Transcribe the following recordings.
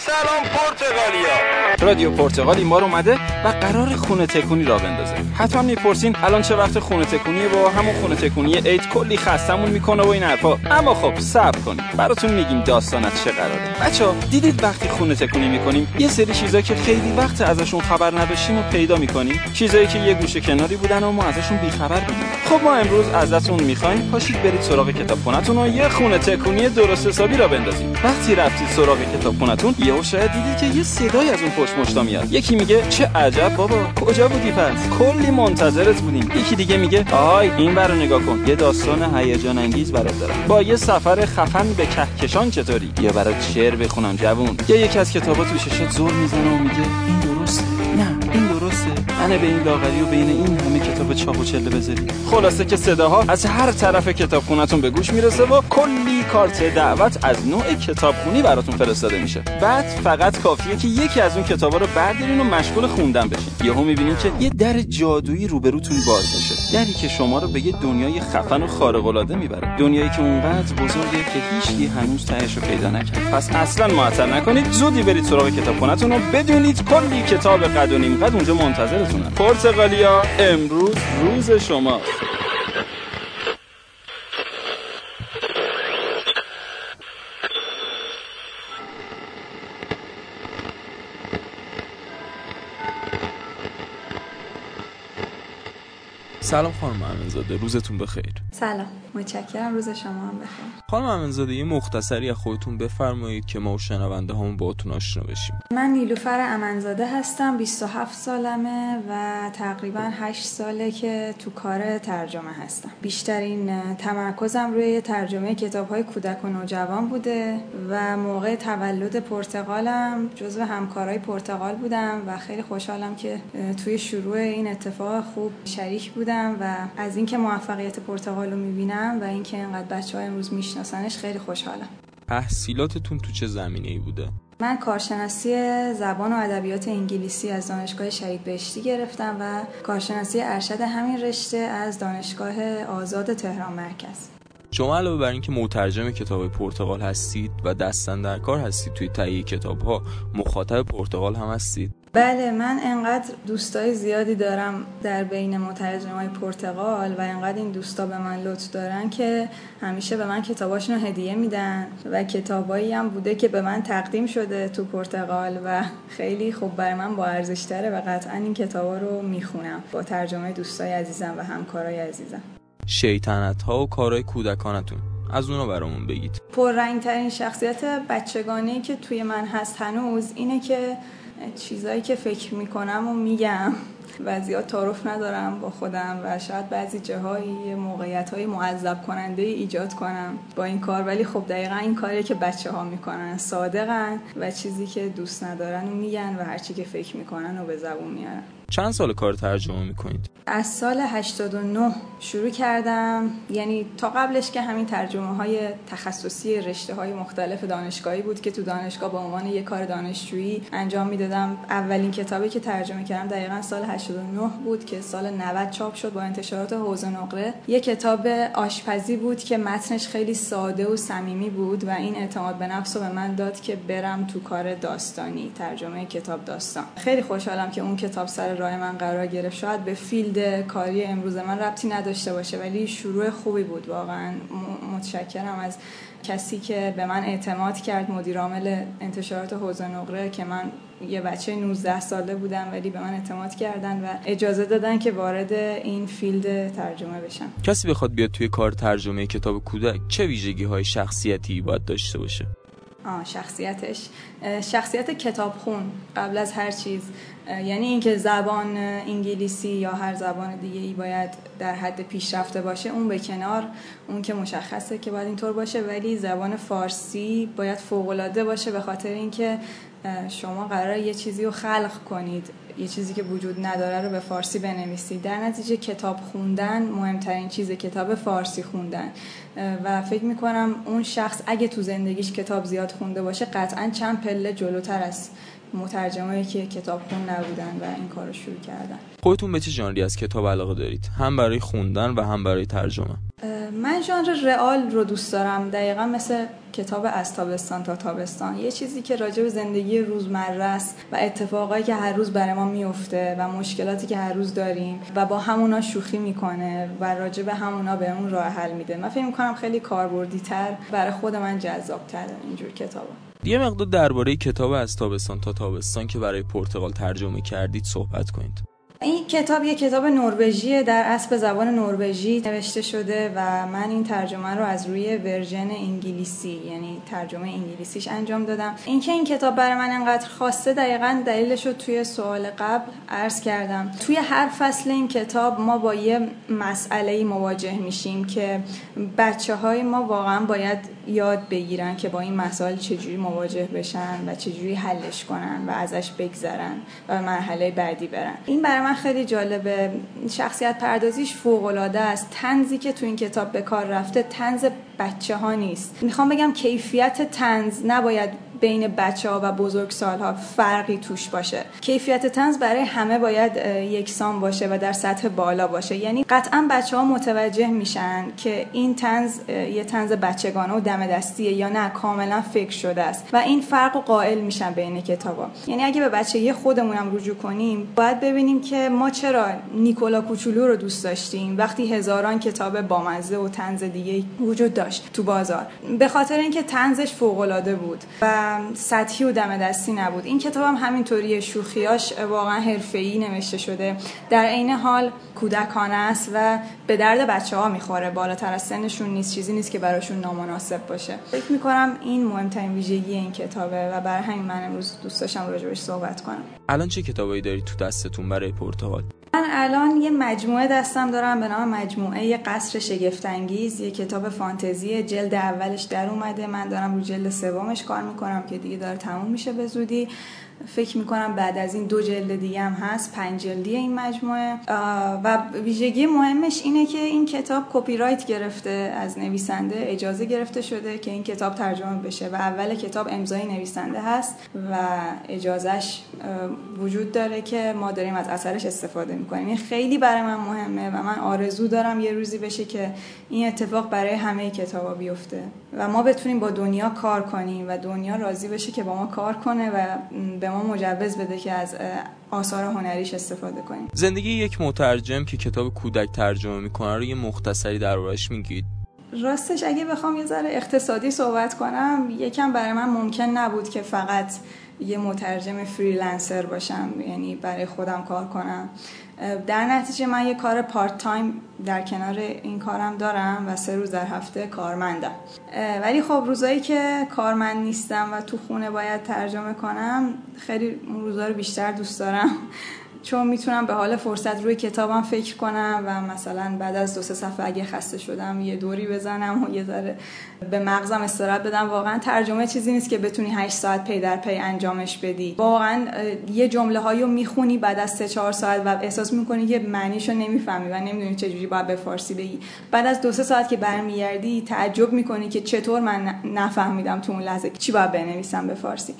سلام پرتغالیا. رادیو پرتغال این بار اومده و قرار خونه تکونی را بندازه. حتما می‌پرسین الان چه وقت خونه تکونیه؟ با همون خونه تکونی عید کلی خستمون می‌کنه و این حرفا. اما خب صبر کنید. براتون میگیم داستان از چه قراره. بچا دیدید وقتی خونه تکونی می‌کنیم یه سری چیزا که خیلی وقت ازشون خبر نداشتیم و پیدا می‌کنیم. چیزایی که یه گوشه کناری بودن و ما ازشون بیخبر بودیم. خب ما امروز ازتون می‌خوایم. پاشید برید سراغ کتابخونه‌تون و یه خونه تکونی درست حسابی را بندازید وقتی رفتید سراغ کتابخونه‌تون یهو شاید دیدید که یه صدای از اون پشت مشتا میاد. یکی میگه چه عجب بابا کجا بودی پس؟ کلی منتظرت بودیم. یکی دیگه میگه آهای این برو نگاه کن. یه داستان هیجان انگیز برات دارم. با یه سفر خفن به کهکشان چطوری؟ یا برات شعر بخونم جوون. یا یکی از کتابا تو ششات زور می‌زنه و میگه این درسته؟ نه این درسته منه به این لاغری و بین این همه کتاب چاق و چله بذاری. خلاصه که صداها از هر طرف کتابخونه‌تون به گوش می‌رسه و کلی کارت دعوت از نوع کتابخونی براتون فرستاده میشه. بعد فقط کافیه که یکی از اون کتابا رو بردارین و مشغول خوندن بشین. یهو می‌بینین که یه در جادویی روبروتون باز میشه دری که شما رو به یه دنیای خفن و خارق العاده می‌بره. دنیایی که اونقدر بزرگه که هیچ هنوز تهش رو پیدا نکرد پس اصلا معطل نکنید. زودی برید سراغ کتابخونه‌تون و بدونید کلی کتاب قد و نیم قد اونجا منتظرتونن پرتغالیا امروز روز شما. سلام خانم امنزاده روزتون بخیر. سلام متشکرم روز شما هم بخیر. خانم امنزاده یه مختصری از خودتون بفرمایید که ما و شنونده همون باهاتون آشنا بشیم. من نیلوفر امنزاده هستم 27 سالمه و تقریبا 8 ساله که تو کار ترجمه هستم. بیشترین تمرکزم روی ترجمه کتاب های کودک و نوجوان بوده و موقع تولد پرتغالم جزو همکارای پرتغال بودم و خیلی خوشحالم که توی شروع این اتفاق خوب شریک بودم. و از اینکه موفقیت پرتغال رو می‌بینم و اینکه اینقدر بچه های امروز میشناسنش خیلی خوشحالم. تحصیلاتتون تو چه زمینه ای بوده؟ من کارشناسی زبان و ادبیات انگلیسی از دانشگاه شهید بهشتی گرفتم و کارشناسی ارشد همین رشته از دانشگاه آزاد تهران مرکز. شما علاوه بر اینکه مترجم کتاب پرتغال هستید و دستن در کار هستید توی تهیه کتاب ها مخاطب پرتغال هم هستید. بله من انقدر دوستای زیادی دارم در بین مترجم پرتغال و انقدر این دوستا به من لطف دارن که همیشه به من کتاباشون هدیه میدن و کتابایی هم بوده که به من تقدیم شده تو پرتغال و خیلی خوب برای من با ارزش تره و قطعا این کتابا رو می‌خونم با ترجمه دوستای عزیزم و همکارای عزیزم. شیطنت ها و کارهای کودکانتون. از اونا برامون بگید. پررنگ ترین شخصیت بچگانه که توی من هست هنوز اینه که چیزایی که فکر می‌کنم و میگم و زیاد تعارف ندارم با خودم و شاید بعضی جاهایی موقعیت های معذب کننده ایجاد کنم با این کار. ولی خب دقیقا این کاریه که بچه ها می‌کنن صادقن و چیزی که دوست ندارن و میگن و هرچی که فکر می‌کنن و به زبون میارن. چند سال کار ترجمه می‌کنید؟ از سال 89 شروع کردم. یعنی تا قبلش که همین ترجمه های تخصصی رشته های مختلف دانشگاهی بود که تو دانشگاه به عنوان یک کار دانشجویی انجام می‌دادم. اولین کتابی که ترجمه کردم دقیقا سال 89 بود که سال 90 چاپ شد با انتشارات حوزه نقره. یک کتاب آشپزی بود که متنش خیلی ساده و صمیمی بود و این اعتماد به نفس رو به من داد که برم تو کار داستانی ترجمه کتاب داستان. خیلی خوشحالم که اون کتاب سر راه من قرار گرفت. شاید به فیلد کاری امروز من ربطی نداشته باشه ولی شروع خوبی بود واقعا. متشکرم از کسی که به من اعتماد کرد مدیر عامل انتشارات حوزه نقره که من یه بچه 19 ساله بودم ولی به من اعتماد کردن و اجازه دادن که وارد این فیلد ترجمه بشم. کسی بخواد بیاد توی کار ترجمه کتاب کودک چه ویژگی های شخصیتی باید داشته باشه؟ آه شخصیتش. شخصیت کتابخون قبل از هر چیز. یعنی اینکه زبان انگلیسی یا هر زبان دیگه ای باید در حد پیشرفته باشه اون به کنار اون که مشخصه که باید اینطور باشه. ولی زبان فارسی باید فوق باشه به خاطر اینکه شما قرار یه چیزی رو خلق کنید. یه چیزی که وجود نداره رو به فارسی بنویسید. در نتیجه کتاب خوندن مهمترین چیز کتاب فارسی خوندن. و فکر می‌کنم اون شخص اگه تو زندگیش کتاب زیاد خونده باشه قطعا چند پله جلوتر از مترجمایی که کتاب خون نبودن و این کار رو شروع کردن. خودتون به چه ژانری از کتاب علاقه دارید؟ هم برای خوندن و هم برای ترجمه. من ژانر رئال رو دوست دارم. دقیقا مثل کتاب از تابستان تا تابستان. یه چیزی که راجع به زندگی روزمره است و اتفاقایی که هر روز برای ما میفته و مشکلاتی که هر روز داریم و با همونا شوخی می‌کنه و راجع به همونا به اون راه حل میده. من فکر می‌کنم خیلی کاربردی تر برای خود من جذاب تر اینجور کتابا. یه مقدار درباره کتاب از تابستان تا تابستان که برای پرتغال ترجمه کردید صحبت کنید. این کتاب یه کتاب نروژی در اصل زبان نروژی نوشته شده و من این ترجمه رو از روی ورژن انگلیسی یعنی ترجمه انگلیسیش انجام دادم. اینکه این کتاب برای من انقدر خواسته دقیقا دلیلش رو توی سوال قبل عرض کردم. توی هر فصل این کتاب ما با یه مسئله مواجه میشیم که بچه های ما واقعا باید یاد بگیرن که با این مسائل چجوری مواجه بشن و چجوری حلش کنن و ازش بگذرن و مرحله بعدی برن. این برای من خیلی جالبه. شخصیت پردازیش فوق العاده است. تنزی که تو این کتاب به کار رفته تنز بچه ها نیست. می‌خوام بگم کیفیت تنز نباید بین بچه ها و بزرگ ها فرقی توش باشه. کیفیت تنز برای همه باید یکسان باشه و در سطح بالا باشه. یعنی قطعا بچه ها متوجه میشن که این تنز یه تنز بچگانه و دم دستیه یا نه کاملا فکر شده است. و این فرق و قائل میشن بین کتابا. یعنی اگه به بچه یه خودمونم رجوع کنیم باید ببینیم که ما چرا نیکولا کوچولو رو دوست داشتیم وقتی هزاران کتاب بامزه و تنز دیگه وجود داشت تو بازار. به خاطر اینکه تنزش فوق العاده بود و سطحی و دم دستی نبود. این کتاب هم همینطوری شوخیاش واقعا حرفه‌ای نوشته شده. در عین حال کودکانه است و به درد بچه ها می‌خوره. بالاتر از سنشون نیست. چیزی نیست که براشون نامناسب باشه. فکر می‌کنم این مهمترین ویژگی این کتابه و برای همین من امروز دوست داشتم راجبش صحبت کنم. الان چه کتابایی داری تو دستتون برای پرتغال؟ من الان یه مجموعه دستم دارم به نام مجموعه قصر شگفتانگیز یه کتاب فانتزی. جلد اولش در اومده. من دارم رو جلد سومش کار می‌کنم که دیگه داره تموم میشه به زودی. فکر می‌کنم بعد از این دو جلد دیگه هم هست. پنج جلدی این مجموعه. و ویژگی مهمش اینه که این کتاب کپی رایت گرفته از نویسنده اجازه گرفته شده که این کتاب ترجمه بشه. و اول کتاب امضای نویسنده هست و اجازهش وجود داره که ما داریم از اثرش استفاده می‌کنیم. این خیلی برای من مهمه و من آرزو دارم یه روزی بشه که این اتفاق برای همه کتابا بیفته و ما بتونیم با دنیا کار کنیم و دنیا راضی بشه که با ما کار کنه و به ما مجوز بده که از آثار هنریش استفاده کنیم. زندگی یک مترجم که کتاب کودک ترجمه می‌کنه رو یه مختصری دربارش میگید. راستش اگه بخوام یه ذره اقتصادی صحبت کنم یکم برای من ممکن نبود که فقط یه مترجم freelancer باشم یعنی برای خودم کار کنم. در نتیجه من یه کار part-time در کنار این کارم دارم و سه روز در هفته کارمندم. ولی خب روزایی که کارمند نیستم و تو خونه باید ترجمه کنم خیلی اون روزا رو بیشتر دوست دارم. چون می‌تونم به حال فرصت روی کتابم فکر کنم و مثلا بعد از دو سه صفحه اگه خسته شدم یه دوری بزنم و یه ذره به مغزم استراحت بدم. واقعا ترجمه چیزی نیست که بتونی 8 ساعت پی در پی انجامش بدی. واقعا یه جمله هایی می‌خونی بعد از 3 4 ساعت و احساس می‌کنی که معنیشو نمی‌فهمی و نمی‌دونی چه جوری باید به فارسی بگی. بعد از دو سه ساعت که برمیگردی تعجب می‌کنی که چطور من نفهمیدم تو اون لحظه چی باید بنویسم به فارسی.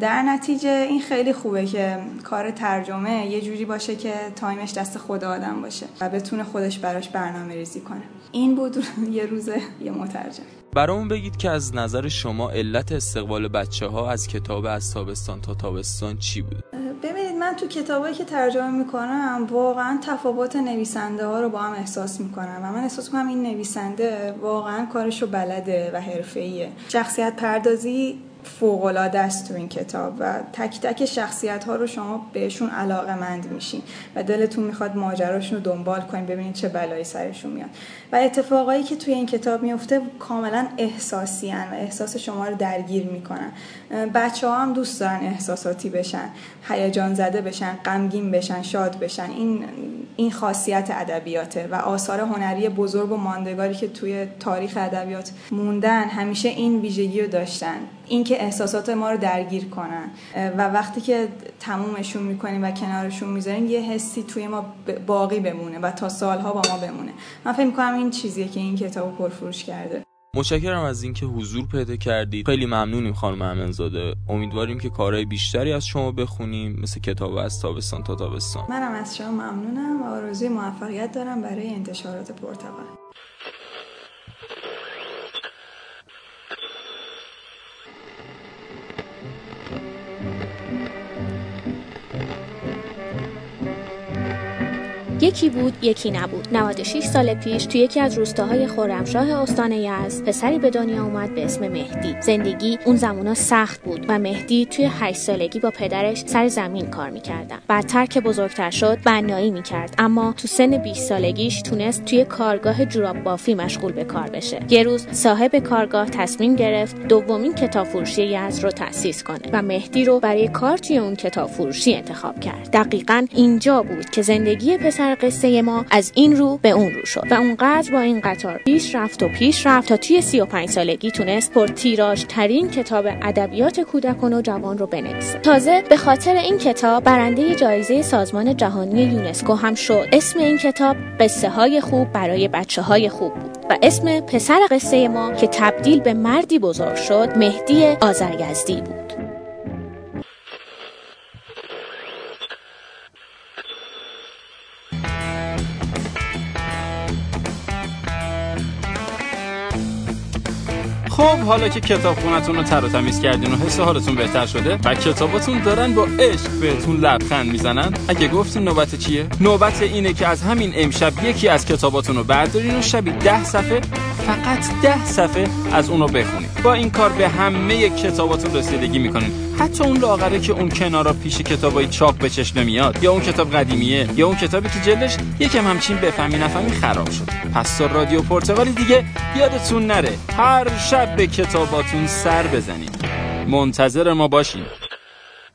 در نتیجه این خیلی خوبه که کار ترجمه یه جوری باشه که time ش دست خود آدم باشه و بتونه خودش براش برنامه ریزی کنه. این بود یه روز یه مترجم. برامون بگید که از نظر شما علت استقبال بچه ها از کتاب از تابستان تا تابستان چی بود؟ ببینید من تو کتابایی که ترجمه می‌کنم واقعا تفاوت نویسنده ها رو با هم احساس می‌کنم و من احساس کنم این نویسنده واقعا کارشو بلده و حرفه‌ایه. شخصیت پردازی فوقالعاده است تو این کتاب و تک تک شخصیت ها رو شما بهشون علاقه مند میشین و دلتون می‌خواد ماجراشون رو دنبال کنین ببینید چه بلایی سرشون میاد. و اتفاقایی که توی این کتاب میفته کاملا احساسی و احساس شما رو درگیر می‌کنن. بچه ها هم دوست دارن احساساتی بشن هیجان زده بشن غمگین بشن شاد بشن. این این خاصیت ادبیاته و آثار هنری بزرگ و ماندگاری که توی تاریخ ادبیات موندن همیشه این ویژگی رو داشتن. اینکه احساسات ما رو درگیر کنن. و وقتی که تمومشون می‌کنیم و کنارشون می‌ذاریم یه حسی توی ما باقی بمونه و تا سالها با ما بمونه. من فکر می‌کنم این چیزیه که این کتاب پرفروش کرده. متشکرم از اینکه حضور پیدا کردید. خیلی ممنونیم خانم امنزاده. امیدواریم که کارهای بیشتری از شما بخونیم مثل کتاب از تابستان تا تابستان. منم از شما ممنونم و آرزوی موفقیت دارم برای انتشارات پرتغال. یکی بود یکی نبود. 96 سال پیش توی یکی از روستاهای خرمشاه استان یزد پسری به دنیا اومد به اسم مهدی. زندگی اون زمونا سخت بود و مهدی توی 8 سالگی با پدرش سر زمین کار می‌کردن. بعدتر که بزرگتر شد بنایی می‌کرد. اما تو سن 20 سالگیش تونست توی کارگاه جوراب بافی مشغول به کار بشه. یه روز صاحب کارگاه تصمیم گرفت دومین کتاب فروشی یزد رو تأسیس کنه و مهدی رو برای کار توی اون کتاب فروشی انتخاب کرد. دقیقا اینجا بود که زندگی پسر قصه ما از این رو به اون رو شد و اونقدر با این قطار پیش رفت و پیش رفت تا توی 35 سالگی تونست پر تیراژ ترین کتاب ادبیات کودکان و جوان رو بنویسه. تازه به خاطر این کتاب برنده جایزه سازمان جهانی یونسکو هم شد. اسم این کتاب قصه های خوب برای بچه های خوب بود و اسم پسر قصه ما که تبدیل به مردی بزرگ شد مهدی آزرگزدی بود. خب حالا که کتاب خونتون رو تر و تمیز کردین و حس حالتون بهتر شده و کتاباتون دارن با عشق بهتون لبخند می‌زنن اگه گفتین نوبت چیه؟ نوبت اینه که از همین امشب یکی از کتاباتون رو بردارین و شبی ده صفحه فقط ده صفحه از اونو بخونید. با این کار به همه کتاباتون رسیدگی می‌کنین حتی اون لاغره که اون کنارا پیش کتابای چاپ به چشم نمیاد یا اون کتاب قدیمیه یا اون کتابی که جلدش یکم همچین بفهمی نفهمی خراب شد پس تا رادیو پرتغالی دیگه یادتون نره. هر شب به کتاباتون سر بزنید. منتظر ما باشین.